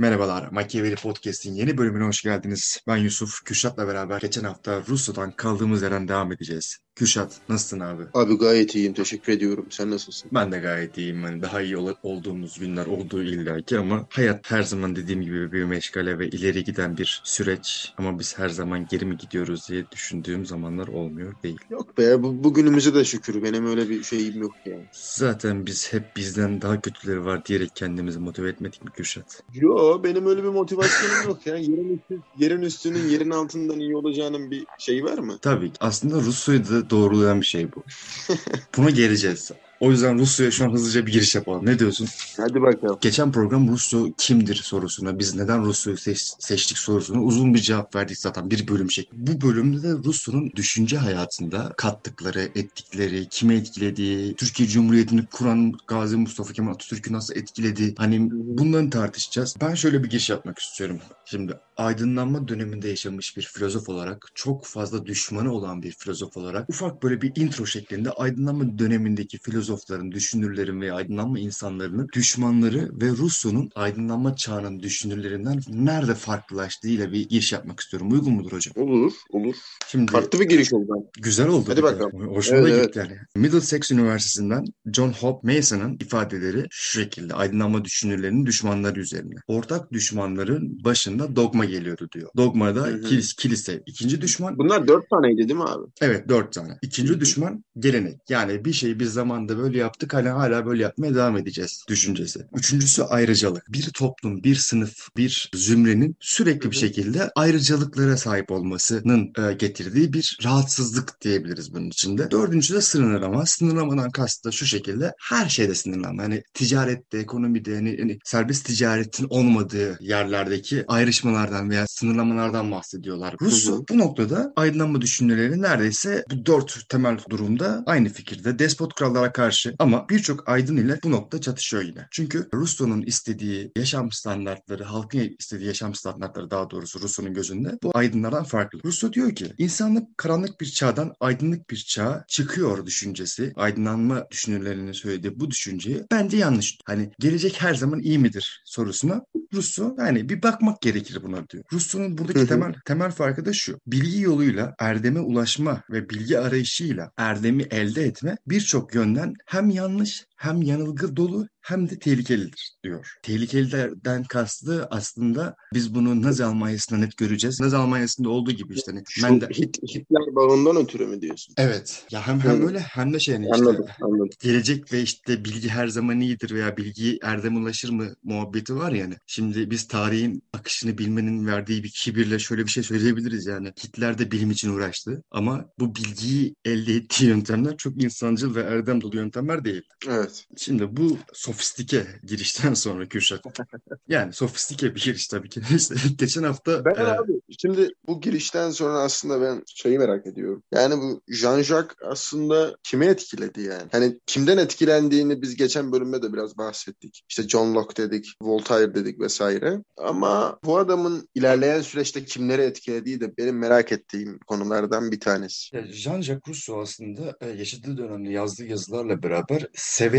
Merhabalar, Machiavelli Podcast'in yeni bölümüne hoş geldiniz. Ben Yusuf, Kürşat'la beraber geçen hafta Rusya'dan kaldığımız yerden devam edeceğiz. Kürşat, nasılsın abi? Abi gayet iyiyim, teşekkür ediyorum. Sen nasılsın? Ben de gayet iyiyim. Hani daha iyi ol- olduğumuz günler olduğu illaki ama hayat her zaman dediğim gibi bir meşgale ve ileri giden bir süreç. Ama biz her zaman geri mi gidiyoruz diye düşündüğüm zamanlar olmuyor değil. Yok be, bu, bugünümüze de şükür. Benim öyle bir şeyim yok yani. Zaten biz hep bizden daha kötüleri var diyerek kendimizi motive etmedik mi Kürşat? Yo, benim öyle bir motivasyonum yok ya. Yerin, üstü, yerin üstünün yerin altından iyi olacağının bir şeyi var mı? Tabii ki. Aslında Rusya'yı da doğrulayan bir şey bu. Buna geleceğiz. O yüzden Rusya'ya şu an hızlıca bir giriş yapalım. Ne diyorsun? Hadi bakalım. Geçen program Rusya kimdir sorusuna, biz neden Rusya'yı seç- seçtik sorusuna uzun bir cevap verdik zaten bir bölüm şeklinde. Bu bölümde de Rusya'nın düşünce hayatında kattıkları, ettikleri, kime etkilediği, Türkiye Cumhuriyeti'ni kuran Gazi Mustafa Kemal Atatürk'ü nasıl etkiledi, hani bunları tartışacağız. Ben şöyle bir giriş yapmak istiyorum. Şimdi aydınlanma döneminde yaşamış bir filozof olarak, çok fazla düşmanı olan bir filozof olarak ufak böyle bir intro şeklinde aydınlanma dönemindeki filozofların, düşünürlerin ve aydınlanma insanlarının düşmanları ve Rousseau'nun aydınlanma çağının düşünürlerinden nerede farklılaştığıyla bir giriş yapmak istiyorum. Uygun mudur hocam? Olur, olur. Şimdi Farklı bir giriş oldu. güzel oldu. Hadi bir bakalım. Hoşuma Evet, da evet. gitti yani. Middlesex Üniversitesi'nden John Hope Mason'ın ifadeleri şu şekilde aydınlanma düşünürlerinin düşmanları üzerine. Ortak düşmanların başında dogma geliyordu diyor. Dogmada Hı hı. kilis, kilise. İkinci düşman Bunlar dört taneydi değil mi abi? Evet dört tane. İkinci düşman gelenek. Yani bir şeyi biz zamanında böyle yaptık hala hala böyle yapmaya devam edeceğiz düşüncesi. Üçüncüsü ayrıcalık. Bir toplum, bir sınıf, bir zümrenin sürekli bir şekilde ayrıcalıklara sahip olmasının e, getirdiği bir rahatsızlık diyebiliriz bunun içinde. Dördüncüsü de sınırlama. Sınırlamadan kastı da şu şekilde her şeyde sınırlama. Yani ticarette, ekonomide, hani, hani serbest ticaretin olmadığı yerlerdeki ayrışmalardan veya sınırlamalardan bahsediyorlar. Hı. bu noktada aydınlanma düşünceleri neredeyse bu dört temel durumda aynı fikirde. Despot krallara karşı ama birçok aydın ile bu nokta çatışıyor yine. Çünkü Rousseau'nun istediği yaşam standartları, halkın istediği yaşam standartları daha doğrusu Rousseau'nun gözünde bu aydınlardan farklı. Rousseau diyor ki insanlık karanlık bir çağdan aydınlık bir çağa çıkıyor düşüncesi. Aydınlanma düşünürlerinin söylediği bu düşünceyi bence yanlış. Hani gelecek her zaman iyi midir sorusuna Rousseau yani bir bakmak gerekir buna diyor. Rousseau'nun buradaki temel temel farkı da şu. Bilgi yoluyla erdeme ulaşma ve bilgi arayışıyla erdemi elde etme birçok yönden hem yanlış hem yanılgı dolu hem de tehlikelidir diyor. Tehlikelilerden kastı aslında biz bunu Nazi Almanya'sında net göreceğiz. Nazi Almanya'sında olduğu gibi işte hani Şu ben de Hit- Hitler bağından ötürü mü diyorsun? Evet. Ya hem hem öyle hem de şey hani işte Anladım, anladım. gelecek ve işte bilgi her zaman iyidir veya bilgi erdem ulaşır mı muhabbeti var yani. Şimdi biz tarihin akışını bilmenin verdiği bir kibirle şöyle bir şey söyleyebiliriz yani. Hitler de bilim için uğraştı ama bu bilgiyi elde ettiği yöntemler çok insancıl ve erdem dolu yöntemler değil. Evet. Şimdi bu sofistike girişten sonra Kürşat. Yani sofistike bir giriş tabii ki. İşte geçen hafta Ben e, abi şimdi bu girişten sonra aslında ben şeyi merak ediyorum. Yani bu Jean-Jacques aslında kimi etkiledi yani? Hani kimden etkilendiğini biz geçen bölümde de biraz bahsettik. İşte John Locke dedik, Voltaire dedik vesaire. Ama bu adamın ilerleyen süreçte kimleri etkilediği de benim merak ettiğim konulardan bir tanesi. Jean-Jacques Rousseau aslında e, yaşadığı dönemde yazdığı yazılarla beraber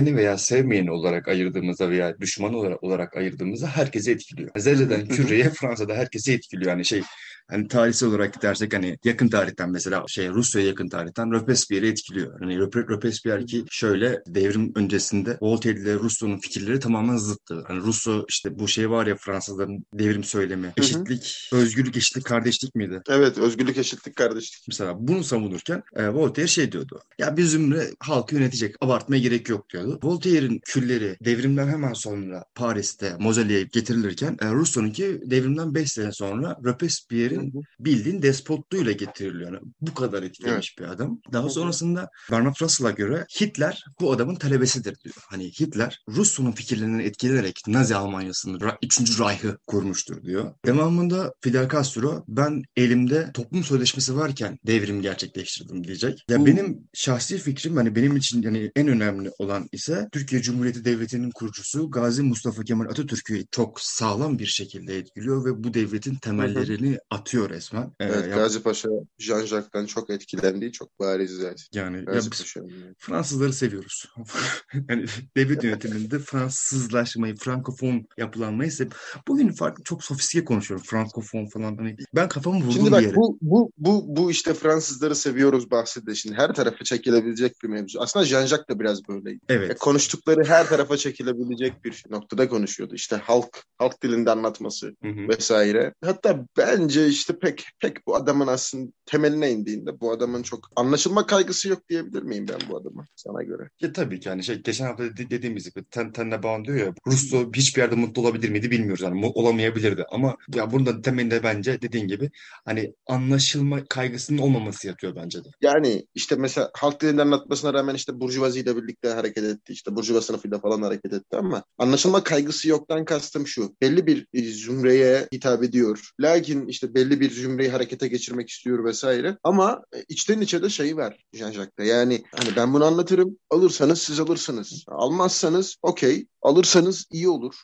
seveni veya sevmeyeni olarak ayırdığımızda veya düşmanı olarak, olarak ayırdığımızda herkesi etkiliyor. Zerreden küreye Fransa'da herkesi etkiliyor. Yani şey hani tarihsel olarak gidersek hani yakın tarihten mesela şey Rusya'ya yakın tarihten Robespierre'i etkiliyor. Hani Robe- Robespierre ki şöyle devrim öncesinde Voltaire ile Rousseau'nun fikirleri tamamen zıttı. Hani Rousseau işte bu şey var ya Fransızların devrim söylemi. Eşitlik, özgürlük, eşitlik, kardeşlik miydi? Evet, özgürlük, eşitlik, kardeşlik. Mesela bunu savunurken e, Voltaire şey diyordu. Ya bir zümre halkı yönetecek. Abartmaya gerek yok diyordu. Voltaire'in külleri devrimden hemen sonra Paris'te Mausole'ye getirilirken e, Rousseau'nunki devrimden 5 sene sonra Robespierre'in bildiğin despotluğuyla getiriliyor. Yani bu kadar etkilemiş bir adam. Daha sonrasında Bernard Russell'a göre Hitler bu adamın talebesidir diyor. Hani Hitler Rousseau'nun fikirlerini etkilenerek Nazi Almanya'sını, Ra- 3. Reich'ı kurmuştur diyor. Devamında Fidel Castro ben elimde toplum sözleşmesi varken devrim gerçekleştirdim diyecek. Ya Hı. benim şahsi fikrim hani benim için yani en önemli olan ise Türkiye Cumhuriyeti Devleti'nin kurucusu Gazi Mustafa Kemal Atatürk'ü çok sağlam bir şekilde etkiliyor ve bu devletin temellerini atıyor resmen. Ee, Evet, Gazi Paşa Jean-Jacques'tan çok etkilendiği çok bariz zaten. yani ya Gazi. Fransızları seviyoruz. yani devlet yönetiminde Fransızlaşmayı, Frankofon yapılanmayı sev. Bugün farklı çok sofistike konuşuyorum. Frankofon falan. Hani ben kafamı vurdum Şimdi bir bak yere. bu bu bu bu işte Fransızları seviyoruz bahsi de şimdi her tarafa çekilebilecek bir mevzu. Aslında Jean-Jacques da biraz böyleydi. E, Evet. konuştukları her tarafa çekilebilecek bir noktada konuşuyordu. İşte halk halk dilinde anlatması Hı hı. vesaire. Hatta bence işte pek pek bu adamın aslında temeline indiğinde bu adamın çok anlaşılma kaygısı yok diyebilir miyim ben bu adama sana göre? Ya tabii ki yani şey geçen hafta dedi- dediğimiz gibi ten, tenle bağın diyor ya Russo hiçbir yerde mutlu olabilir miydi bilmiyoruz yani olamayabilirdi ama ya burada temelinde bence dediğin gibi hani anlaşılma kaygısının olmaması yatıyor bence de. Yani işte mesela halk dilinde anlatmasına rağmen işte Burjuvazi ile birlikte hareket etti. işte Burjuva sınıfıyla falan hareket etti ama anlaşılma kaygısı yoktan kastım şu. Belli bir e, zümreye hitap ediyor. Lakin işte belli bir zümreyi harekete geçirmek istiyor vesaire. Ama e, içten içe de şey var Jean-Jacques'ta. Yani hani ben bunu anlatırım. Alırsanız siz alırsınız. Almazsanız okey. Alırsanız iyi olur.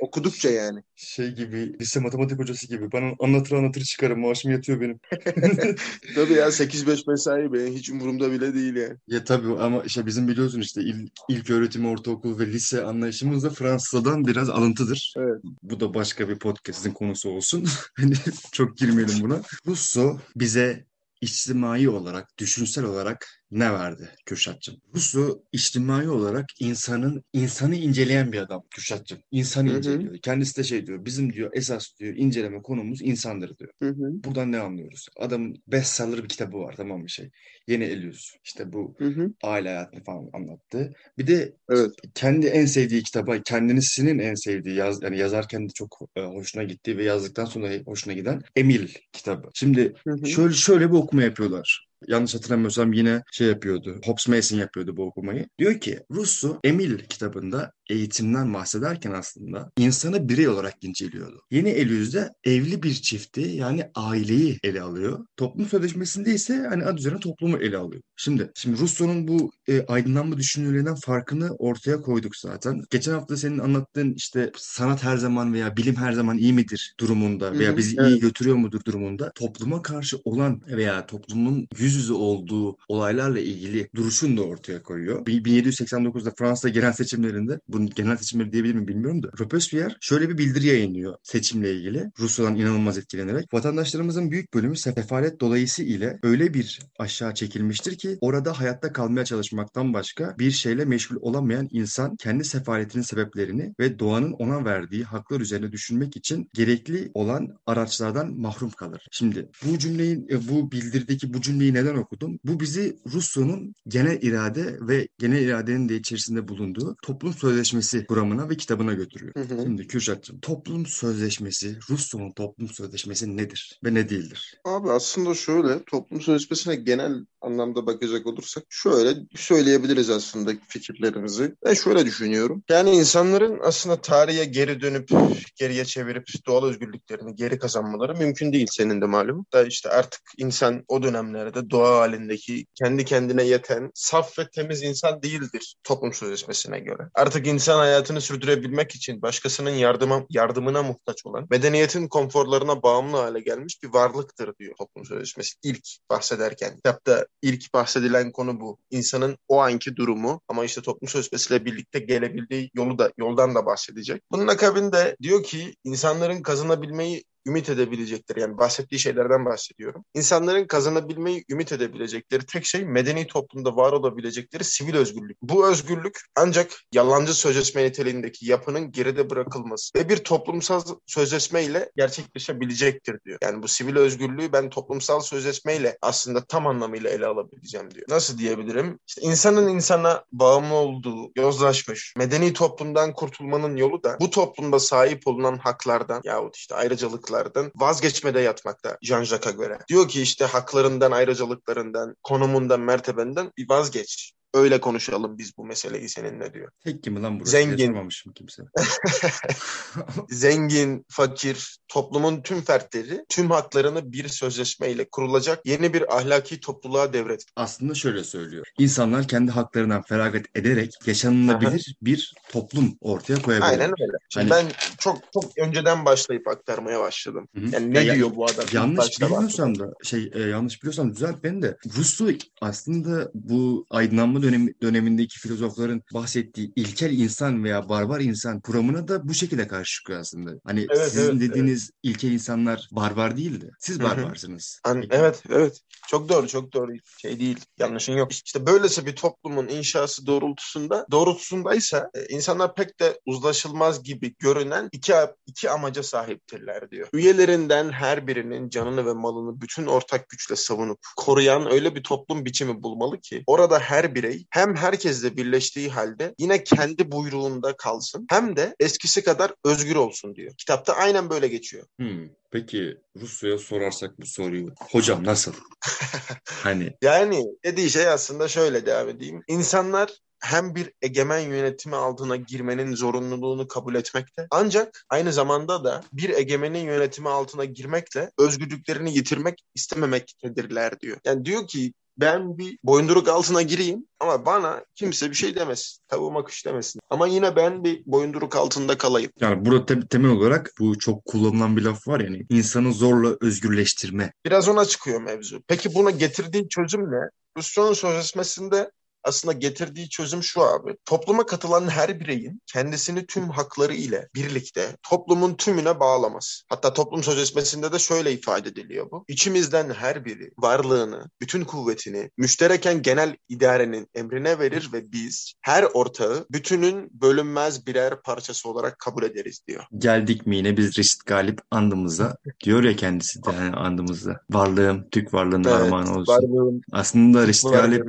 Okudukça yani. Şey gibi lise matematik hocası gibi bana anlatır anlatır çıkarım maaşım yatıyor benim. Tabii ya 8-5 mesai benim hiç umurumda bile değil yani. Ya tabii ama işte bizim biliyorsun işte ilk, ilk öğretim ortaokul ve lise anlayışımız da Fransa'dan biraz alıntıdır. Evet. Bu da başka bir podcast'in konusu olsun. Hani çok girmeyelim buna. Russo bize içtimai olarak, düşünsel olarak ne verdi Kürşatcığım? Russo içtimai olarak insanın insanı inceleyen bir adam Kürşatcığım. İnsanı Hı hı. inceliyor. Kendisi de şey diyor. Bizim diyor esas diyor inceleme konumuz insandır diyor. Hı hı. Buradan ne anlıyoruz? Adamın bestseller bir kitabı var tamam mı şey? Yeni Elius. İşte bu Hı hı. aile hayatını falan anlattı. Bir de Evet. kendi en sevdiği kitaba, kendisinin en sevdiği yaz yani yazarken de çok e, hoşuna gittiği ve yazdıktan sonra hoşuna giden Emil kitabı. Şimdi Hı hı. şöyle şöyle bir okuma yapıyorlar. Yanlış hatırlamıyorsam yine şey yapıyordu. Hobbes Mason yapıyordu bu okumayı. Diyor ki Russo Emil kitabında eğitimden bahsederken aslında insanı birey olarak inceliyordu. Yeni Eliüz'de evli bir çifti yani aileyi ele alıyor. Toplum sözleşmesinde ise hani adı üzerine toplumu ele alıyor. Şimdi şimdi Russo'nun bu e, aydınlanma düşünürlerinden farkını ortaya koyduk zaten. Geçen hafta senin anlattığın işte sanat her zaman veya bilim her zaman iyi midir durumunda veya bizi evet. iyi götürüyor mudur durumunda topluma karşı olan veya toplumun yüz yüze olduğu olaylarla ilgili duruşunu da ortaya koyuyor. Bir- 1789'da Fransa genel seçimlerinde bunun genel seçimleri diyebilir miyim bilmiyorum da Robespierre şöyle bir bildiri yayınlıyor seçimle ilgili. Rusya'dan inanılmaz etkilenerek. Vatandaşlarımızın büyük bölümü sefalet dolayısı ile öyle bir aşağı çekilmiştir ki orada hayatta kalmaya çalışmaktan başka bir şeyle meşgul olamayan insan kendi sefaletinin sebeplerini ve doğanın ona verdiği haklar üzerine düşünmek için gerekli olan araçlardan mahrum kalır. Şimdi bu cümleyi, bu bildirdeki bu cümleyi neden okudum? Bu bizi Rousseau'nun genel irade ve genel iradenin de içerisinde bulunduğu toplum sözleşmesi kuramına ve kitabına götürüyor. Hı hı. Şimdi Kürşat'cığım toplum sözleşmesi, Rousseau'nun toplum sözleşmesi nedir ve ne değildir? Abi aslında şöyle toplum sözleşmesine genel anlamda bakacak olursak şöyle söyleyebiliriz aslında fikirlerimizi. Ben şöyle düşünüyorum. Yani insanların aslında tarihe geri dönüp geriye çevirip doğal özgürlüklerini geri kazanmaları mümkün değil senin de malum. Da işte artık insan o dönemlerde doğa halindeki kendi kendine yeten saf ve temiz insan değildir toplum sözleşmesine göre. Artık insan hayatını sürdürebilmek için başkasının yardıma, yardımına muhtaç olan medeniyetin konforlarına bağımlı hale gelmiş bir varlıktır diyor toplum sözleşmesi ilk bahsederken. Kitapta ilk bahsedilen konu bu. İnsanın o anki durumu ama işte toplum sözleşmesiyle birlikte gelebildiği yolu da yoldan da bahsedecek. Bunun akabinde diyor ki insanların kazanabilmeyi ümit edebilecekleri yani bahsettiği şeylerden bahsediyorum. İnsanların kazanabilmeyi ümit edebilecekleri tek şey medeni toplumda var olabilecekleri sivil özgürlük. Bu özgürlük ancak yalancı sözleşme niteliğindeki yapının geride bırakılması ve bir toplumsal sözleşme ile gerçekleşebilecektir diyor. Yani bu sivil özgürlüğü ben toplumsal sözleşme ile aslında tam anlamıyla ele alabileceğim diyor. Nasıl diyebilirim? İşte insanın insana bağımlı olduğu, yozlaşmış, medeni toplumdan kurtulmanın yolu da bu toplumda sahip olunan haklardan yahut işte ayrıcalıklardan vazgeçmede yatmakta Jean-Jacques'a göre. Diyor ki işte haklarından, ayrıcalıklarından, konumundan, mertebenden bir vazgeç. Öyle konuşalım biz bu meseleyi seninle diyor. Tek kimi lan burası? Zengin. kimse. Zengin, fakir, toplumun tüm fertleri tüm haklarını bir sözleşmeyle kurulacak yeni bir ahlaki topluluğa devret. Aslında şöyle söylüyor. İnsanlar kendi haklarından feragat ederek yaşanılabilir bir toplum ortaya koyabilir. Aynen öyle. Şimdi Hani- ben çok çok önceden başlayıp aktarmaya başladım. Hı hı. Yani ne Ya- diyor bu adam? Yanlış bilmiyorsam da şey e, yanlış biliyorsam düzelt beni de Rousseau aslında bu aydınlanma dönemi, dönemindeki filozofların bahsettiği ilkel insan veya barbar insan kuramına da bu şekilde karşı çıkıyor aslında. Hani Evet, sizin evet, dediğiniz ilkel insanlar barbar değildi. Siz Hı hı. barbarsınız. Peki. evet, evet. Çok doğru, çok doğru. Şey değil, yanlışın yok. İşte böylesi bir toplumun inşası doğrultusunda, doğrultusundaysa e, insanlar pek de uzlaşılmaz gibi görünen iki, iki amaca sahiptirler diyor. Üyelerinden her birinin canını ve malını bütün ortak güçle savunup koruyan öyle bir toplum biçimi bulmalı ki orada her birey hem herkesle birleştiği halde yine kendi buyruğunda kalsın hem de eskisi kadar özgür olsun diyor. Kitapta aynen böyle geçiyor. Hmm. Peki Rousseau'ya sorarsak bu soruyu. Hocam nasıl? Hani Yani dediği şey aslında şöyle devam edeyim. İnsanlar hem bir egemen yönetimi altına girmenin zorunluluğunu kabul etmekte ancak aynı zamanda da bir egemenin yönetimi altına girmekle özgürlüklerini yitirmek istememektedirler diyor. Yani diyor ki ben bir boyunduruk altına gireyim ama bana kimse bir şey demesin. Tavuğuma kuş demesin. Ama yine ben bir boyunduruk altında kalayım. yani burada te- temel olarak bu çok kullanılan bir laf var yani insanı zorla özgürleştirme. Biraz ona çıkıyor mevzu. Peki buna getirdiği çözüm ne? Rousseau'nun sözleşmesinde aslında getirdiği çözüm şu abi. Topluma katılan her bireyin kendisini tüm hakları ile birlikte toplumun tümüne bağlaması. Hatta toplum sözleşmesinde de şöyle ifade ediliyor bu. İçimizden her biri varlığını, bütün kuvvetini müştereken genel idarenin emrine verir ve biz her ortağı bütünün bölünmez birer parçası olarak kabul ederiz diyor. Geldik mi yine biz Reşit Galip andımıza diyor ya kendisi de yani andımızda. Varlığım Türk varlığına armağan olsun. varlığın Aslında Reşit Galip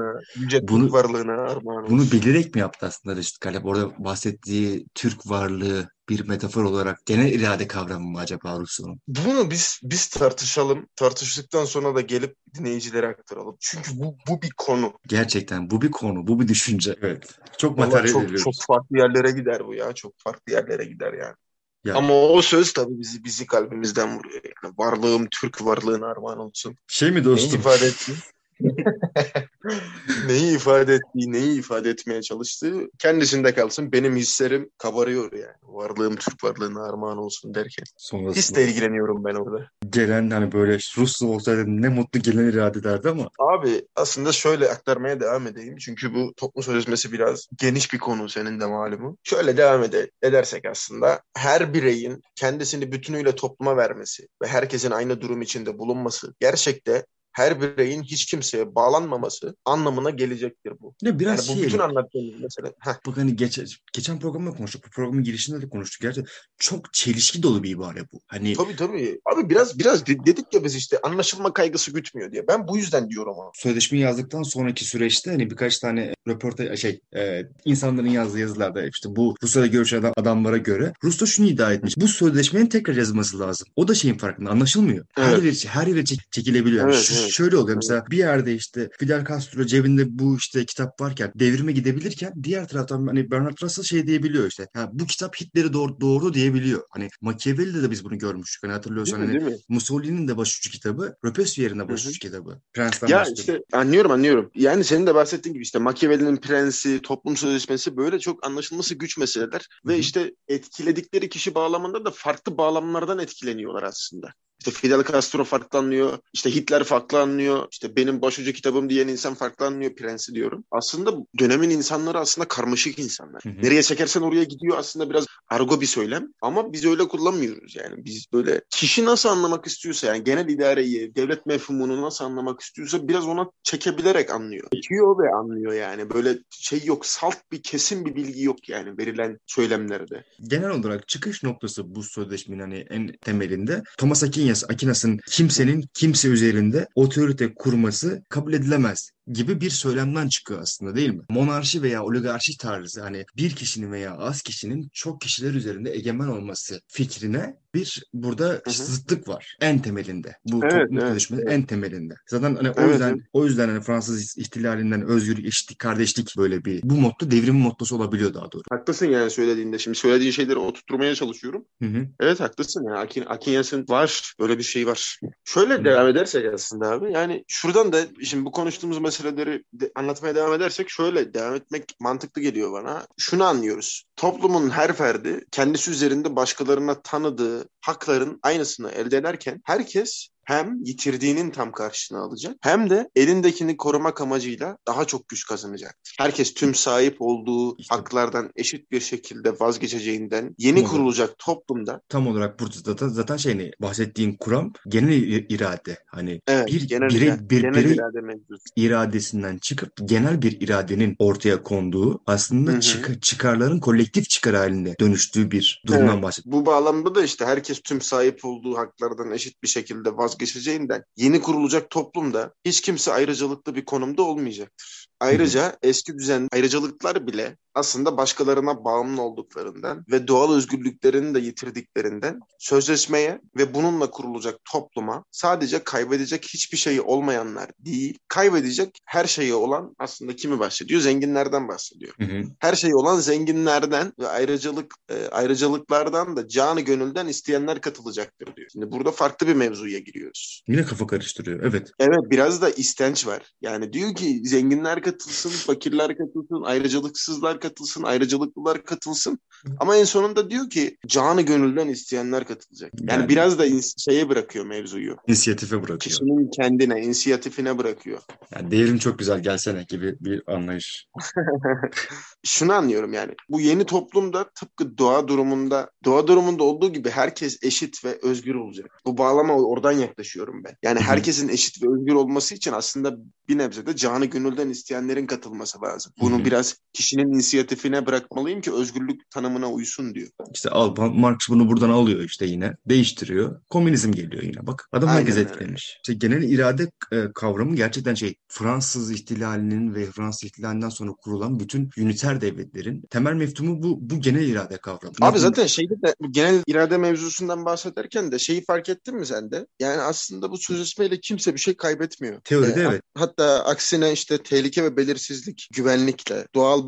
bunu- varlığına armağan olsun. bunu bilerek mi yaptı aslında Reşit Galip? Orada bahsettiği Türk varlığı bir metafor olarak genel irade kavramı mı acaba Rousseau'nun? Bunu biz biz tartışalım. Tartıştıktan sonra da gelip dinleyicilere aktaralım. Çünkü bu bu bir konu. Gerçekten bu bir konu, bu bir düşünce. Evet. Çok Vallahi materyal çok ediyoruz. çok farklı yerlere gider bu ya. Çok farklı yerlere gider yani. Ya, Ama o söz tabii bizi bizi kalbimizden vuruyor. Yani varlığım Türk varlığına armağan olsun. şey mi dostum? ifade etti? neyi ifade ettiği, neyi ifade etmeye çalıştığı kendisinde kalsın. Benim hislerim kabarıyor yani. Varlığım Türk varlığına armağan olsun derken. Sonrasında Hisle ilgileniyorum ben orada. gelen hani böyle Ruslu olsaydı ne mutlu gelen irade derdi ama Abi aslında şöyle aktarmaya devam edeyim. Çünkü bu toplum sözleşmesi biraz geniş bir konu senin de malumu. Şöyle devam ede edersek aslında her bireyin kendisini bütünüyle topluma vermesi ve herkesin aynı durum içinde bulunması gerçekte her bireyin hiç kimseye bağlanmaması anlamına gelecektir bu. ne biraz Yani bu şey bütün anlattığımız mesele. Heh, Bak hani geç, geçen programda konuştuk. Bu programın girişinde de konuştuk. Gerçekten çok çelişki dolu bir ibare bu. Hani tabii tabii. Abi biraz biraz de- dedik ya biz işte anlaşılma kaygısı gütmüyor diye. Ben bu yüzden diyorum ama. sözleşmeyi yazdıktan sonraki süreçte hani birkaç tane röportaj şey e, insanların yazdığı yazılarda işte bu Rusya'da görüşen adam- adamlara göre Rusya şunu iddia etmiş. Bu sözleşmenin tekrar yazılması lazım. O da şeyin farkında anlaşılmıyor. Her Evet. yere, her yere çek- çekilebiliyor. Evet, şu- evet. Şöyle oluyor mesela bir yerde işte Fidel Castro cebinde bu işte kitap varken devrime gidebilirken diğer taraftan hani Bernard Russell şey diyebiliyor işte. Ha, bu kitap Hitler'i doğru, doğru diyebiliyor. Hani Machiavelli'de de biz bunu görmüştük. Hani hatırlıyorsan Değil mi, hani değil mi? Mussolini'nin de başucu kitabı Robespierre'in de başucu kitabı. Prens'ten Ya başlıyor. işte anlıyorum anlıyorum. Yani senin de bahsettiğin gibi işte Machiavelli'nin prensi, toplum sözleşmesi böyle çok anlaşılması güç meseleler. Ve Hı hı. işte etkiledikleri kişi bağlamında da farklı bağlamlardan etkileniyorlar aslında. İşte Fidel Castro farklı anlıyor, işte Hitler farklı anlıyor, işte benim başucu kitabım diyen insan farklı anlıyor prensi diyorum. Aslında dönemin insanları aslında karmaşık insanlar. Hı hı. Nereye çekersen oraya gidiyor aslında biraz argo bir söylem ama biz öyle kullanmıyoruz yani. Biz böyle kişi nasıl anlamak istiyorsa yani genel idareyi, devlet mefhumunu nasıl anlamak istiyorsa biraz ona çekebilerek anlıyor. Çekiyor ve anlıyor yani. Böyle şey yok, salt bir kesin bir bilgi yok yani verilen söylemlerde. Genel olarak çıkış noktası bu sözleşmenin hani en temelinde Thomas Aquinas, Aquinas'ın kimsenin kimse üzerinde otorite kurması kabul edilemez gibi bir söylemden çıkıyor aslında değil mi? Monarşi veya oligarşi tarzı hani bir kişinin veya az kişinin çok kişiler üzerinde egemen olması fikrine bir burada Hı hı. zıtlık var en temelinde. Bu Evet, toplum evet, sözleşmenin evet. en temelinde. Zaten hani o Evet, yüzden evet. o yüzden hani Fransız ihtilalinden özgür, eşitlik, kardeşlik böyle bir bu motto devrimin mottosu olabiliyor daha doğru. Haklısın yani söylediğinde. Şimdi söylediğin şeyleri oturtmaya çalışıyorum. Hı hı. Evet haklısın ya. Akin, Akinyas'ın var. Böyle bir şey var. Şöyle Hı. devam edersek aslında abi. Yani şuradan da şimdi bu konuştuğumuz meseleleri de- anlatmaya devam edersek şöyle devam etmek mantıklı geliyor bana. Şunu anlıyoruz. Toplumun her ferdi kendisi üzerinde başkalarına tanıdığı the hakların aynısını elde ederken herkes hem yitirdiğinin tam karşılığını alacak hem de elindekini korumak amacıyla daha çok güç kazanacaktır. Herkes tüm sahip olduğu İşte- haklardan eşit bir şekilde vazgeçeceğinden yeni Tamam. kurulacak toplumda Tam olarak burada zaten, zaten şey ne bahsettiğin kuram genel irade. Hani Evet, bir genel, birey, irade, bir genel birey irade iradesinden çıkıp genel bir iradenin ortaya konduğu aslında çık- çıkarların kolektif çıkar halinde dönüştüğü bir durumdan Evet. bahsediyor. Bu bağlamda da işte herkes tüm sahip olduğu haklardan eşit bir şekilde vazgeçeceğinden yeni kurulacak toplumda hiç kimse ayrıcalıklı bir konumda olmayacaktır. Ayrıca eski düzen ayrıcalıklar bile aslında başkalarına bağımlı olduklarından ve doğal özgürlüklerini de yitirdiklerinden sözleşmeye ve bununla kurulacak topluma sadece kaybedecek hiçbir şeyi olmayanlar değil, kaybedecek her şeyi olan aslında kimi bahsediyor? Zenginlerden bahsediyor Hı hı. her şey olan zenginlerden ve ayrıcalık e, ayrıcalıklardan da canı gönülden isteyenler katılacaktır diyor. Şimdi burada farklı bir mevzuya giriyoruz. Yine kafa karıştırıyor. Evet. Evet biraz da istenç var. Yani diyor ki zenginler katılsın, fakirler katılsın, ayrıcalıksızlar katılsın, ayrıcalıklılar katılsın. Ama en sonunda diyor ki canı gönülden isteyenler katılacak. Yani, Yani- biraz da şeye bırakıyor mevzuyu. İnisiyatife bırakıyor. Kişinin kendine, inisiyatifine bırakıyor. Yani değerim çok güzel gelsene gibi bir anlayış. şunu anlıyorum yani. Bu yeni toplumda tıpkı doğa durumunda, doğa durumunda olduğu gibi herkes eşit ve özgür olacak. Bu bağlama oradan yaklaşıyorum ben. Yani herkesin eşit ve özgür olması için aslında bir nebze de canı gönülden isteyenlerin katılması lazım. Bunu biraz kişinin inisiyatifine bırakmalıyım ki özgürlük tanımına uysun diyor. İşte al, Marx bunu buradan alıyor işte yine. Değiştiriyor. Komünizm geliyor yine. Bak adam Aynen herkes etkilemiş. İşte genel irade e, kavramı gerçekten şey Fransız ihtilalinin ve Fransız ihtilalinden sonra kurulan bütün üniter devletlerin temel mefhumu bu bu genel irade kavramı. Abi zaten şeyde de genel irade mevzusundan bahsederken de şeyi fark ettin mi sen de? Yani aslında bu sözleşmeyle kimse bir şey kaybetmiyor. Teoride Ee, evet. Hatta aksine işte tehlike ve belirsizlik, güvenlikle, doğal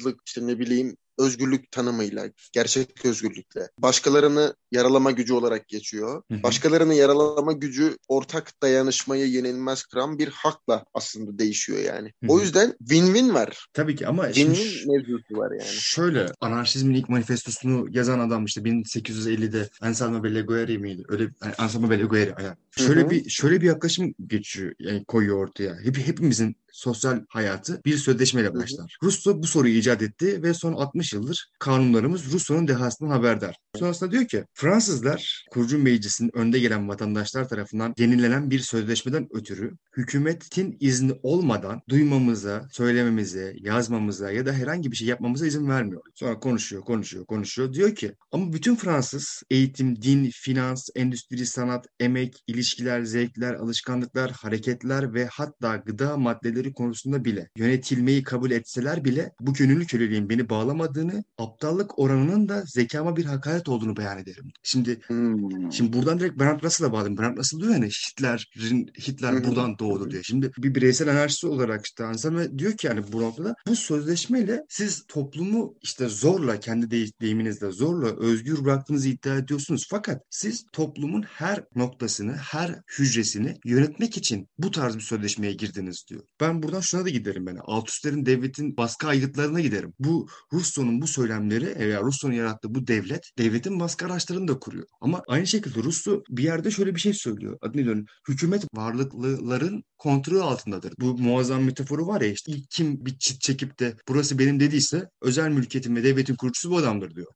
bağımsızlık, işte ne bileyim özgürlük tanımıyla, gerçek özgürlükle, başkalarını yaralama gücü olarak geçiyor. Hı hı. Başkalarını yaralama gücü ortak dayanışmayı yenilmez kıran bir hakla aslında değişiyor yani. Hı O yüzden win-win var. Tabii ki ama Win-win mevzusu var yani. Şöyle anarşizmin ilk manifestosunu yazan adam işte 1850'de Anselmo Bellegueri miydi? Öyle yani Anselmo Bellegueri aynen. Şöyle bir şöyle bir yaklaşım geçiyor yani koyuyor ortaya. Hep hepimizin sosyal hayatı bir sözleşmeyle başlar. Rousseau bu soruyu icat etti ve son 60 yıldır kanunlarımız Rousseau'nun dehasından haberdar. Sonrasında diyor ki Fransızlar kurucu meclisin önde gelen vatandaşlar tarafından yenilenen bir sözleşmeden ötürü hükümetin izni olmadan duymamıza, söylememize, yazmamıza ya da herhangi bir şey yapmamıza izin vermiyor. Sonra konuşuyor, konuşuyor, konuşuyor. Diyor ki ama bütün Fransız eğitim, din, finans, endüstri, sanat, emek, ilişkiler, zevkler, alışkanlıklar, hareketler ve hatta gıda maddeleri konusunda bile yönetilmeyi kabul etseler bile bu gönüllü köleliğin beni bağlamadığını, aptallık oranının da zekama bir hakaret olduğunu beyan ederim. Şimdi Hmm. Şimdi buradan direkt Bernard Russell'a bağladım. Bernard Russell diyor yani Hitler'in Hitler hı. buradan doğdu diyor. Şimdi bir bireysel anarşist olarak işte Anselme diyor ki yani bu noktada bu sözleşmeyle siz toplumu işte zorla kendi dey- deyiminizle zorla özgür bıraktığınızı iddia ediyorsunuz. Fakat siz toplumun her noktasını, her hücresini yönetmek için bu tarz bir sözleşmeye girdiniz diyor. Ben buradan şuna da giderim ben. Altüstlerin devletin baskı aygıtlarına giderim. Bu Rousseau'nun bu söylemleri veya Rousseau'nun yarattığı bu devlet devletin baskı araçlarını da kuruyor. Ama aynı şekilde Rousseau bir yerde şöyle bir şey söylüyor. Adı ne diyor? Hükümet varlıklıların kontrolü altındadır. Bu muazzam metaforu var ya işte ilk kim bir çit çekip de burası benim dediyse özel mülkiyetin ve devletin kurucusu bu adamdır diyor.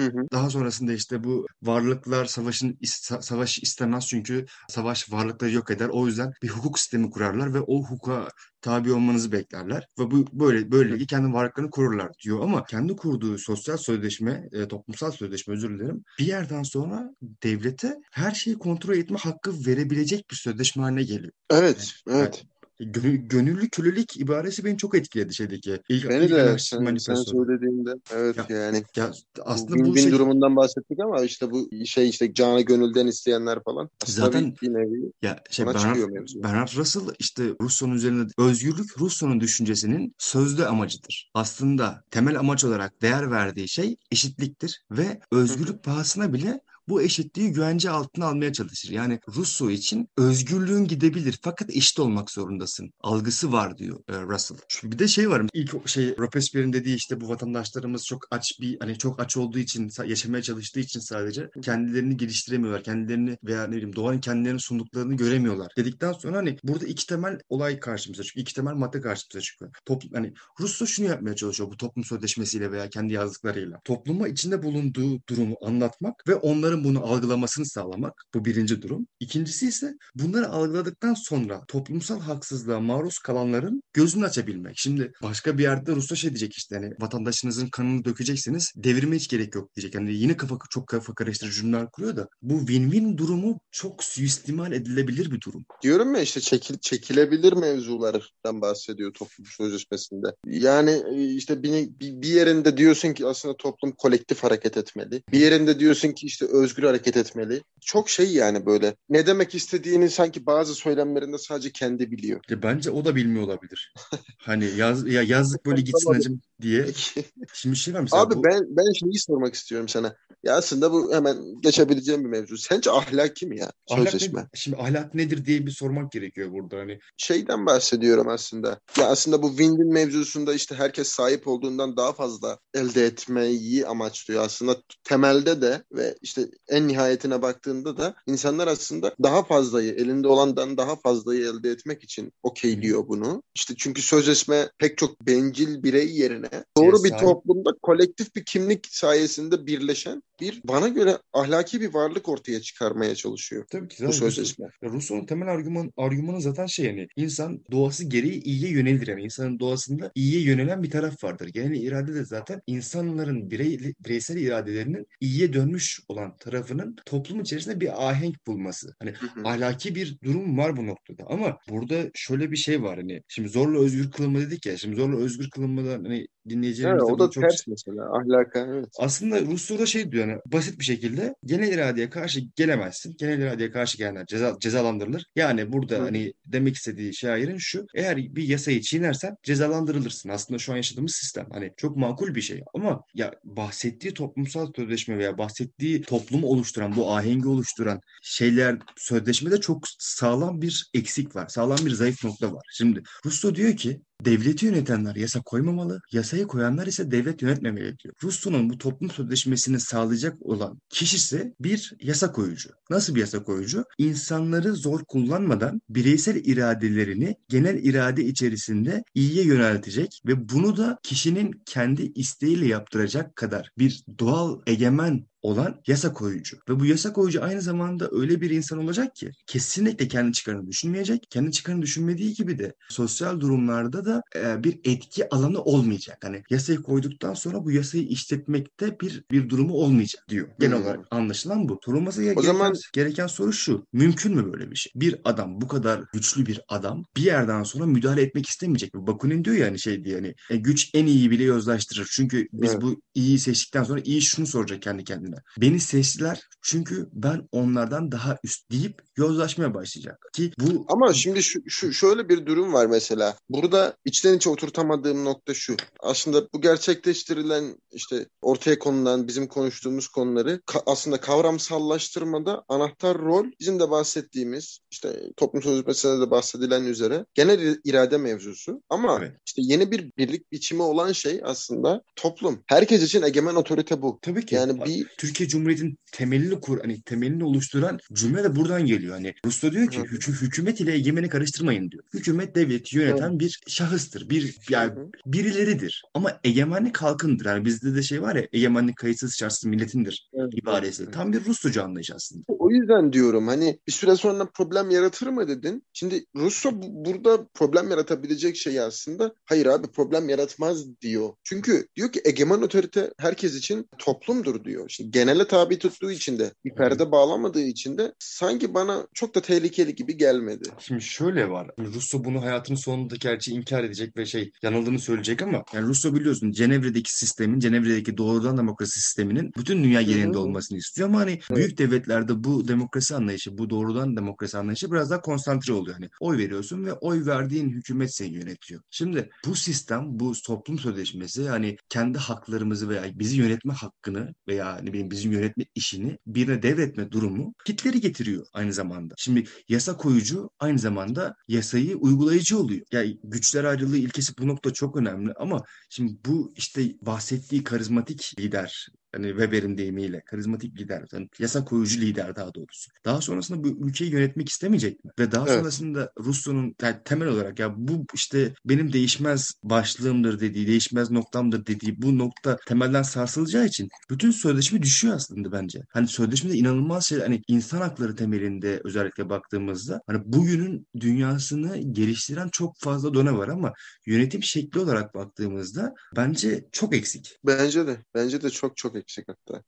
Hı hı. Daha sonrasında işte bu varlıklar savaşın savaş istemez çünkü savaş varlıkları yok eder. O yüzden bir hukuk sistemi kurarlar ve o hukuka tabi olmanızı beklerler ve bu böyle böylelikle kendi varlıklarını korurlar diyor ama kendi kurduğu sosyal sözleşme, e, toplumsal sözleşme özür dilerim. Bir yerden sonra devlete her şeyi kontrol etme hakkı verebilecek bir sözleşme haline geliyor. Evet, evet. gö- gönüllü kölelik ibaresi beni çok etkiledi şeydeki. İlk, Beni ilk de sen, sen söylediğinde evet Ya, yani ya aslında bu win-win şey durumundan bahsettik ama işte bu şey işte canı gönülden isteyenler falan aslında zaten bir, nevi ya şey Bernard. Bernard Russell işte Rousseau'nun üzerinde özgürlük Rousseau'nun düşüncesinin sözde amacıdır. Aslında temel amaç olarak değer verdiği şey eşitliktir ve özgürlük pahasına bile bu eşitliği güvence altına almaya çalışır. Yani Rousseau için özgürlüğün gidebilir fakat eşit olmak zorundasın. Algısı var diyor e, Russell. Şu- Bir de şey var. İlk şey Robespierre'in dediği işte bu vatandaşlarımız çok aç bir hani çok aç olduğu için yaşamaya çalıştığı için sadece kendilerini geliştiremiyorlar. Kendilerini veya ne bileyim doğanın kendilerine sunduklarını göremiyorlar. Dedikten sonra hani burada iki temel olay karşımıza çıkıyor. İki temel madde karşımıza çıkıyor. Toplum hani Rousseau şunu yapmaya çalışıyor bu toplum sözleşmesiyle veya kendi yazdıklarıyla. Topluma içinde bulunduğu durumu anlatmak ve onların bunu algılamasını sağlamak. Bu birinci durum. İkincisi ise bunları algıladıktan sonra toplumsal haksızlığa maruz kalanların gözünü açabilmek. Şimdi başka bir yerde Rousseau şey diyecek işte hani vatandaşınızın kanını dökeceksiniz devirme hiç gerek yok diyecek. Yani yine kafa çok kafa karıştırıcı cümleler kuruyor da bu win-win durumu çok suistimal edilebilir bir durum. Diyorum ya işte çekil, çekilebilir mevzulardan bahsediyor toplum sözleşmesinde. Yani e, işte bir, bir yerinde diyorsun ki aslında toplum kolektif hareket etmeli. Bir yerinde diyorsun ki işte özgür hareket etmeli. Çok şey yani böyle. Ne demek istediğini sanki bazı söylemlerinde sadece kendi biliyor. Ya bence o da bilmiyor olabilir. Hani yaz, ya yazlık böyle gitsin hacım diye. Şimdi şey var mesela Abi bu ben ben şeyi sormak istiyorum sana. Ya aslında bu hemen geçebileceğim bir mevzu. Sence ahlaki mi ya ahlak sözleşme? ne, şimdi ahlak nedir diye bir sormak gerekiyor burada hani. şeyden bahsediyorum aslında. Ya aslında bu win-win mevzusunda işte herkes sahip olduğundan daha fazla elde etmeyi amaçlıyor. Aslında temelde de ve işte en nihayetine baktığında da insanlar aslında daha fazlayı, elinde olandan daha fazlayı elde etmek için okeyliyor bunu. İşte çünkü sözleşme pek çok bencil birey yerine doğru bir toplumda kolektif bir kimlik sayesinde birleşen bir bana göre ahlaki bir varlık ortaya çıkarmaya çalışıyor Tabii ki bu sözleşme. Rousseau'nun temel argüman, argümanı zaten şey yani insan doğası gereği iyiye yönelir yani insanın doğasında iyiye yönelen bir taraf vardır. Genel irade de zaten insanların birey, bireysel iradelerinin iyiye dönmüş olan tarafının toplum içerisinde bir ahenk bulması. Hani Hı hı. ahlaki bir durum var bu noktada ama burada şöyle bir şey var hani şimdi zorla özgür kılınma dedik ya şimdi zorla özgür kılınmadan hani dinleyicilerimiz Evet, de o da çok ters mesela ahlaka evet. aslında Rousseau da şey diyor yani basit bir şekilde genel iradeye karşı gelemezsin. Genel iradeye karşı gelenler ceza, cezalandırılır. Yani burada Hı. hani demek istediği şairin şu eğer bir yasayı çiğnersen cezalandırılırsın. Aslında şu an yaşadığımız sistem hani çok makul bir şey ama ya bahsettiği toplumsal sözleşme veya bahsettiği toplumu oluşturan bu ahengi oluşturan şeyler sözleşmede çok sağlam bir eksik var. Sağlam bir zayıf nokta var. Şimdi Rousseau diyor ki Devleti yönetenler yasa koymamalı, yasayı koyanlar ise devlet yönetmemeli diyor. Rusya'nın bu toplum sözleşmesini sağlayacak olan kişisi bir yasa koyucu. Nasıl bir yasa koyucu? İnsanları zor kullanmadan bireysel iradelerini genel irade içerisinde iyiye yöneltecek ve bunu da kişinin kendi isteğiyle yaptıracak kadar bir doğal egemen olan yasa koyucu. Ve bu yasa koyucu aynı zamanda öyle bir insan olacak ki kesinlikle kendi çıkarını düşünmeyecek. Kendi çıkarını düşünmediği gibi de sosyal durumlarda da e, bir etki alanı olmayacak. Hani yasayı koyduktan sonra bu yasayı işletmekte bir bir durumu olmayacak diyor. Genel Hmm. olarak anlaşılan bu. Sorulması gereken, zaman- gereken soru şu. Mümkün mü böyle bir şey? Bir adam bu kadar güçlü bir adam bir yerden sonra müdahale etmek istemeyecek mi? Bakunin diyor ya hani şey diye hani e, güç en iyi bile yozlaştırır. Çünkü biz Evet. bu iyiyi seçtikten sonra iyi şunu soracak kendi kendine. Beni seçtiler çünkü ben onlardan daha üst deyip yozlaşmaya başlayacak. Ki bu Ama şimdi şu, şu şöyle bir durum var mesela. Burada içten içe oturtamadığım nokta şu. Aslında bu gerçekleştirilen işte ortaya konulan bizim konuştuğumuz konuları ka- aslında kavramsallaştırmada anahtar rol bizim de bahsettiğimiz işte toplum sözleşmesinde de bahsedilen üzere genel irade mevzusu. Ama Evet. işte yeni bir birlik biçimi olan şey aslında toplum. Herkes için egemen otorite bu. tabii ki Yani bir Türkiye Cumhuriyeti'nin temelini kur hani temelini oluşturan cümle de buradan geliyor. Hani Rusya diyor ki Hı hı. hükü- hükümet ile egemeni karıştırmayın diyor. Hükümet devleti yöneten bir şahıstır. Bir yani Hı birileridir. Ama egemenlik halkındır. Yani bizde de şey var ya egemenlik kayıtsız şartsız milletindir Evet, ibaresi. evet. Tam bir Rusçuca anlayış aslında. O yüzden diyorum hani bir süre sonra problem yaratır mı dedin. Şimdi Russo bu- burada problem yaratabilecek şey aslında hayır abi problem yaratmaz diyor. Çünkü diyor ki egemen otorite herkes için toplumdur diyor. Şimdi genele tabi tuttuğu için de bir perde bağlamadığı için de sanki bana bana çok da tehlikeli gibi gelmedi. Şimdi şöyle var. Russo bunu hayatının sonunda gerçi inkar edecek ve şey yanıldığını söyleyecek ama yani Russo biliyorsun Cenevre'deki sistemin, Cenevre'deki doğrudan demokrasi sisteminin bütün dünya hı. olmasını istiyor ama hani büyük devletlerde bu demokrasi anlayışı, bu doğrudan demokrasi anlayışı biraz daha konsantre oluyor. Hani oy veriyorsun ve oy verdiğin hükümet seni yönetiyor. Şimdi bu sistem, bu toplum sözleşmesi hani kendi haklarımızı veya bizi yönetme hakkını veya ne bileyim bizim yönetme işini birine devretme durumu kitleri getiriyor aynı zamanda. Şimdi yasa koyucu aynı zamanda yasayı uygulayıcı oluyor. Yani güçler ayrılığı ilkesi bu nokta çok önemli ama şimdi bu işte bahsettiği karizmatik lider Hani Weber'in deyimiyle karizmatik lider, yani yasa koyucu lider daha doğrusu. Daha sonrasında bu ülkeyi yönetmek istemeyecek mi? Ve daha Evet. sonrasında Russo'nun yani temel olarak ya bu işte benim değişmez başlığımdır dediği, değişmez noktamdır dediği bu nokta temelden sarsılacağı için bütün sözleşme düşüyor aslında bence. Hani sözleşmede inanılmaz şey hani insan hakları temelinde özellikle baktığımızda hani bugünün dünyasını geliştiren çok fazla done var ama yönetim şekli olarak baktığımızda bence çok eksik. Bence de. Bence de çok çok eksik hatta.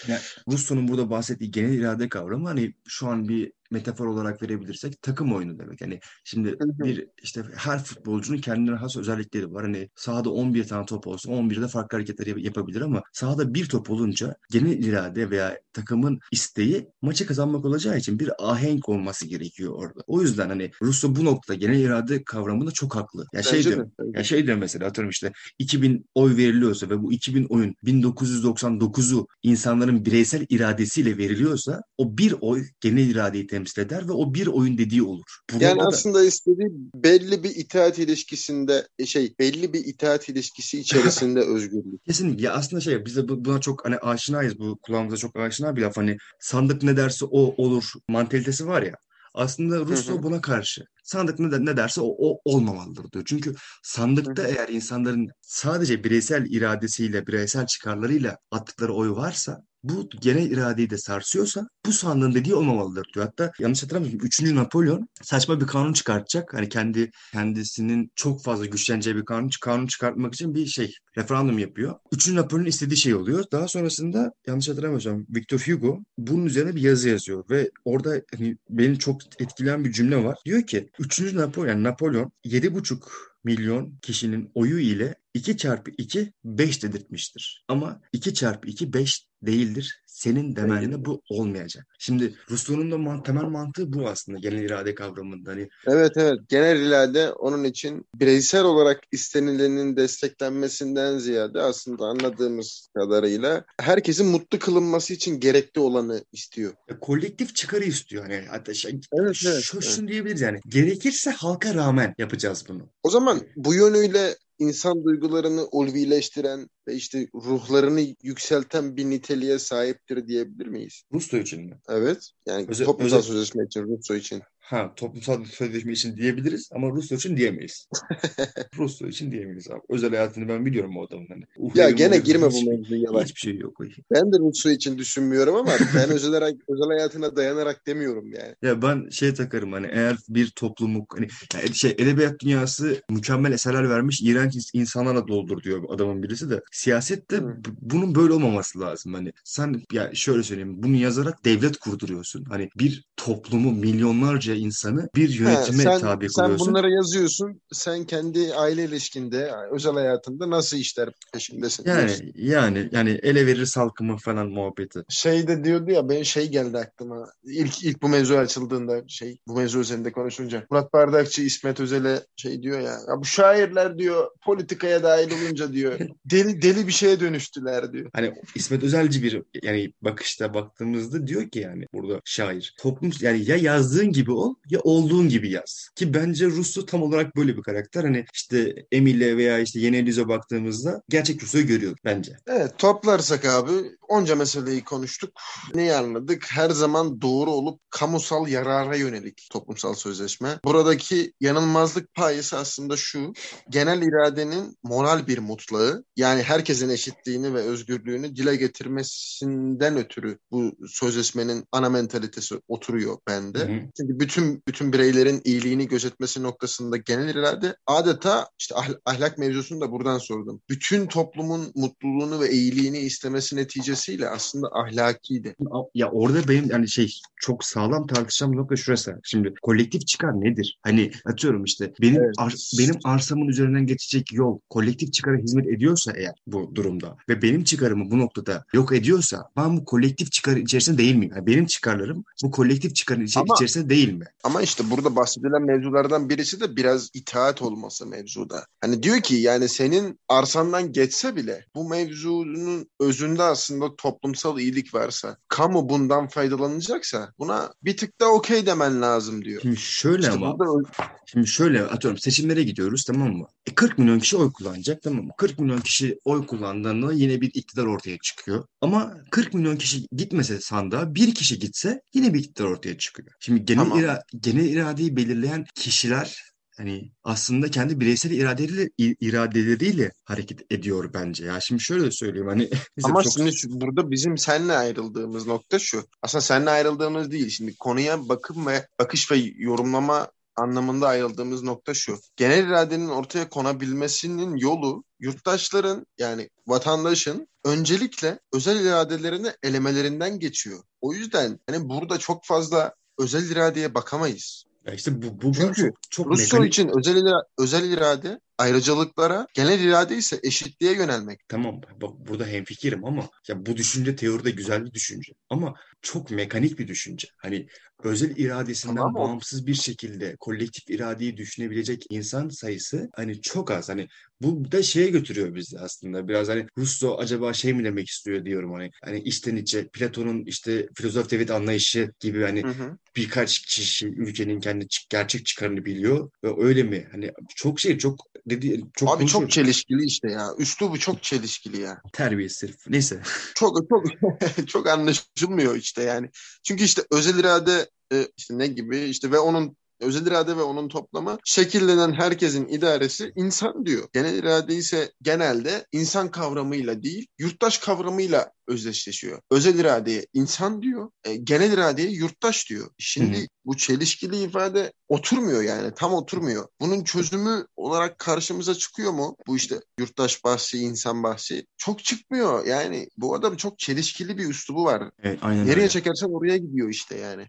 Russo'nun burada bahsettiği genel irade kavramı hani şu an bir metafor olarak verebilirsek takım oyunu demek. Hani şimdi bir işte her futbolcunun kendine has özellikleri var. Hani sahada 11 tane top olsa 11'de farklı hareketler yap- yapabilir ama sahada bir top olunca genel irade veya takımın isteği maçı kazanmak olacağı için bir ahenk olması gerekiyor orada. O yüzden hani Russo bu noktada genel irade kavramında çok haklı. Ya şey Bence diyor, de. Ya şey diyor mesela atıyorum işte 2000 oy veriliyorsa ve bu 2000 oyun 1999'u insanların bireysel iradesiyle veriliyorsa o bir oy genel iradeyi temsil eder ve o bir oyun dediği olur. Burada Yani da- aslında istediği belli bir itaat ilişkisinde şey belli bir itaat ilişkisi içerisinde özgürlük. Kesinlikle. Ya aslında şey biz de bu- buna çok hani aşinayız. Bu kulağımıza çok aşina bir laf. Hani sandık ne derse o olur mantalitesi var ya. Aslında Russo Hı hı. buna karşı. Sandık ne, ne derse o, o olmamalıdır diyor. Çünkü sandıkta eğer insanların sadece bireysel iradesiyle, bireysel çıkarlarıyla attıkları oy varsa bu genel iradeyi de sarsıyorsa bu sandığın dediği olmamalıdır diyor. Hatta yanlış hatırlamıyorsam 3. Napolyon saçma bir kanun çıkartacak. Hani kendi kendisinin çok fazla güçleneceği bir kanun, kanun çıkartmak için bir şey referandum yapıyor. 3. Napolyon istediği şey oluyor. Daha sonrasında yanlış hatırlamıyorsam Victor Hugo bunun üzerine bir yazı yazıyor ve orada hani beni çok etkileyen bir cümle var. Diyor ki 3. Napolyon yani Napolyon 7,5 milyon kişinin oyu ile 2 çarpı 2 5 dedirtmiştir. Ama 2 çarpı 2 5 değildir. Senin demenle bu olmayacak. Şimdi Rousseau'nun da man- temel mantığı bu aslında genel irade kavramında. Hani Evet evet genel irade onun için bireysel olarak istenilenin desteklenmesinden ziyade aslında anladığımız kadarıyla herkesin mutlu kılınması için gerekli olanı istiyor. e, kolektif çıkarı istiyor. Hani hatta şey, Evet, evet, şunu diyebiliriz yani. Gerekirse halka rağmen yapacağız bunu. O zaman bu yönüyle insan duygularını ulvileştiren ve işte ruhlarını yükselten bir niteliğe sahiptir diyebilir miyiz? Rousseau için mi? Evet. Yani Özel- toplumsal özel- sözleşme için, Rousseau için. Ha toplumsal bir sözleşme için diyebiliriz ama Rousseau için diyemeyiz. Rousseau için diyemeyiz abi. Özel hayatını ben biliyorum o adamın hani. Ya Uhrevi gene muhrevi girme bu hiç- mevzuya bak. Hiçbir şey yok. Ben de Rousseau için düşünmüyorum ama ben özel, özel hayatına dayanarak demiyorum yani. Ya ben şey takarım hani eğer bir toplumu hani yani şey edebiyat dünyası mükemmel eserler vermiş iğrenç ins- insanlarla doldur diyor adamın birisi de. Siyasette Hı. bunun böyle olmaması lazım. Hani sen ya şöyle söyleyeyim bunu yazarak devlet kurduruyorsun. Hani bir toplumu milyonlarca insanı bir Ha, yönetime sen, tabi sen kılıyorsun. bunları yazıyorsun. Sen kendi aile ilişkinde, özel hayatında nasıl işler peşindesin diyorsun. Yani yani yani ele verir salkımı falan muhabbeti. Şey de diyordu ya ben şey geldi aklıma. İlk ilk bu mevzu açıldığında şey bu mevzu üzerinde konuşunca Murat Bardakçı İsmet Özel'e şey diyor ya, ya bu şairler diyor politikaya dahil olunca diyor deli deli bir şeye dönüştüler diyor. Hani İsmet Özelci bir yani bakışta baktığımızda diyor ki yani burada şair toplum yani ya yazdığın gibi ol ya olduğun gibi yaz. Ki bence Rousseau tam olarak böyle bir karakter. Hani işte Emile veya işte Yeni Elize baktığımızda gerçek Rousseau'yu görüyor bence. Evet toplarsak abi onca meseleyi konuştuk. Neyi anladık? Her zaman doğru olup kamusal yarara yönelik toplumsal sözleşme. Buradaki yanılmazlık payesi aslında şu. Genel iradenin moral bir mutlağı. Yani herkesin eşitliğini ve özgürlüğünü dile getirmesinden ötürü bu sözleşmenin ana mentalitesi oturuyor bende. Hı hı. Çünkü bütün bütün bireylerin iyiliğini gözetmesi noktasında genel irade adeta işte ahl- ahlak mevzusunu da buradan sordum. Bütün toplumun mutluluğunu ve iyiliğini istemesi neticesinde tamamıyla aslında ahlakiydi. Ya orada benim yani şey çok sağlam tartışacağım nokta şurası. Şimdi kolektif çıkar nedir? Hani atıyorum işte benim Evet. ar- benim arsamın üzerinden geçecek yol kolektif çıkara hizmet ediyorsa eğer bu durumda ve benim çıkarımı bu noktada yok ediyorsa ben bu kolektif çıkar içerisinde değil miyim? Yani benim çıkarlarım bu kolektif çıkarın içi- Ama- içerisinde değil mi? Ama işte burada bahsedilen mevzulardan birisi de biraz itaat olması mevzuda. Hani diyor ki yani senin arsandan geçse bile bu mevzunun özünde aslında toplumsal iyilik varsa, kamu bundan faydalanacaksa buna bir tık da okey demen lazım diyor. Şimdi şöyle İşte ama burada Şimdi şöyle atıyorum seçimlere gidiyoruz tamam mı? E 40 milyon kişi oy kullanacak tamam mı? 40 milyon kişi oy kullandığında yine bir iktidar ortaya çıkıyor. Ama 40 milyon kişi gitmese sandığa bir kişi gitse yine bir iktidar ortaya çıkıyor. Şimdi genel, Tamam. ira- genel iradeyi belirleyen kişiler hani aslında kendi bireysel iradeleriyle, iradeleriyle hareket ediyor bence. Ya şimdi şöyle söyleyeyim hani Ama çok- şimdi şu- burada bizim seninle ayrıldığımız nokta şu. Aslında seninle ayrıldığımız değil. Şimdi konuya bakım ve bakış ve yorumlama anlamında ayrıldığımız nokta şu. Genel iradenin ortaya konabilmesinin yolu yurttaşların yani vatandaşın öncelikle özel iradelerini elemelerinden geçiyor. O yüzden hani burada çok fazla özel iradeye bakamayız. Ya işte bu, bu Çünkü çok, çok Rousseau mekanik. için özel, ira- özel irade ayrıcalıklara, genel irade ise eşitliğe yönelmek. Tamam bak burada hemfikirim ama ya bu düşünce teoride güzel bir düşünce ama çok mekanik bir düşünce. Hani özel iradesinden Tamam, bağımsız bir şekilde kolektif iradeyi düşünebilecek insan sayısı hani çok az. Hani bu da şeye götürüyor bizi aslında. Biraz hani Rousseau acaba şey mi demek istiyor diyorum hani. Hani içten içe Platon'un işte filozof devlet anlayışı gibi hani Hı hı. birkaç kişi ülkenin kendi gerçek çıkarını biliyor ve öyle mi? Hani çok şey çok dedi çok Abi çok konuşuyoruz. çelişkili işte ya. Üslubu çok çelişkili ya. terbiyesiz herif. Neyse. Çok çok çok anlaşılmıyor işte yani. Çünkü işte özel irade e, işte ne gibi işte ve onun özel irade ve onun toplamı şekillenen herkesin idaresi insan diyor. Genel irade ise genelde insan kavramıyla değil yurttaş kavramıyla özdeşleşiyor. Özel iradeye insan diyor, e, genel iradeye yurttaş diyor. Şimdi Hı hı. bu çelişkili ifade oturmuyor yani tam oturmuyor. Bunun çözümü olarak karşımıza çıkıyor mu? Bu işte yurttaş bahsi, insan bahsi çok çıkmıyor. Yani bu adam çok çelişkili bir üslubu var. Evet, aynen Nereye öyle. çekersen oraya gidiyor işte yani.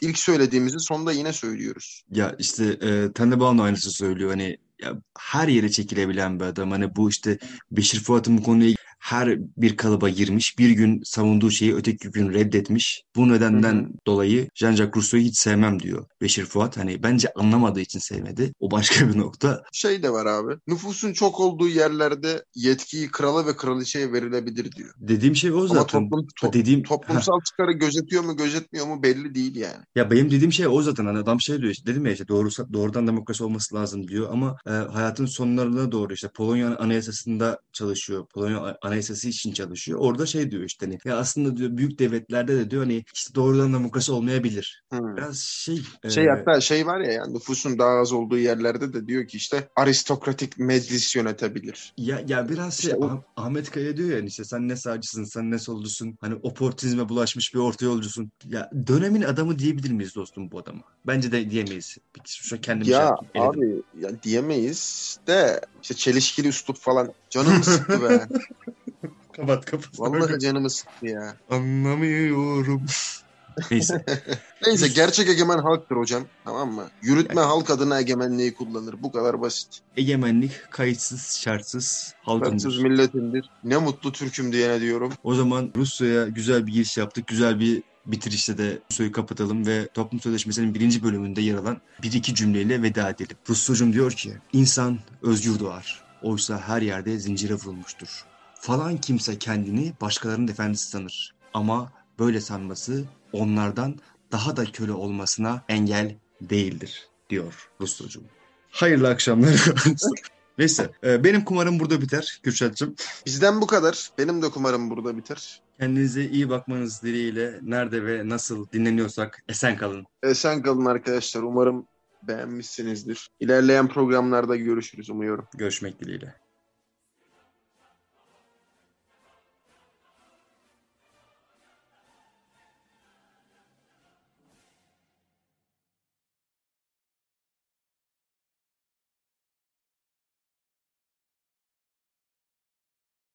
İlk söylediğimizi sonda yine söylüyoruz. Ya işte e, da aynısı söylüyor. Hani ya, her yere çekilebilen bir adam. Hani bu işte Beşir Fuat'ın bu konuya her bir kalıba girmiş. Bir gün savunduğu şeyi öteki gün reddetmiş. Bu nedenden Hı hı. dolayı Jean-Jacques Rousseau'yu hiç sevmem diyor Beşir Fuat. Hani bence anlamadığı için sevmedi. O başka bir nokta. Şey de var abi. Nüfusun çok olduğu yerlerde yetkiyi krala ve kraliçeye verilebilir diyor. Dediğim şey o Ama zaten. toplum, to- Dediğim toplumsal çıkarı gözetiyor mu gözetmiyor mu belli değil yani. Ya benim dediğim şey o zaten hani adam şey diyor işte dedim ya işte doğrusu, doğrudan demokrasi olması lazım diyor ama e, hayatın sonlarına doğru işte Polonya Anayasası'nda çalışıyor. Polonya Anayasası için çalışıyor. Orada şey diyor işte hani ya aslında diyor büyük devletlerde de diyor hani işte doğrudan demokrasi olmayabilir. Hmm. Biraz şey e, Şey hatta şey var ya yani nüfusun daha az olduğu yerlerde de diyor ki işte aristokratik meclis yönetebilir. ya ya biraz şey İşte o- Ah- Ahmet Kaya diyor ya hani işte sen ne sağcısın sen ne solcusun hani oportunizme bulaşmış bir orta yolcusun. Ya dönemin adamı diyebilir miyiz dostum bu adama? Bence de diyemeyiz. Şu an kendimi şey Ya eledim. abi ya diyemeyiz de işte çelişkili üslup falan canımı sıktı be. Kapat kapat. Vallahi canımı sıktı ya. Anlamıyorum. Neyse. Neyse gerçek egemen halktır hocam tamam mı? Yürütme halk adına egemenliği kullanır. Bu kadar basit. Egemenlik kayıtsız, şartsız halkındır. Haksız milletindir. Ne mutlu Türk'üm diyene diyorum. O zaman Rusya'ya güzel bir giriş yaptık. Güzel bir bitirişte de Rusya'yı kapatalım ve Toplum Sözleşmesi'nin birinci bölümünde yer alan bir iki cümleyle veda edelim. Rusya'cığım diyor ki, insan özgür doğar. Oysa her yerde zincire vurulmuştur. Falan kimse kendini başkalarının efendisi sanır. Ama böyle sanması onlardan daha da köle olmasına engel değildir diyor Rusya'cığım. Hayırlı akşamlar. Neyse, e, benim kumarım burada biter Kürşat'cığım. Bizden bu kadar. Benim de kumarım burada biter. Kendinize iyi bakmanız dileğiyle nerede ve nasıl dinleniyorsak esen kalın. Esen kalın arkadaşlar. Umarım beğenmişsinizdir. İlerleyen programlarda görüşürüz umuyorum. Görüşmek dileğiyle.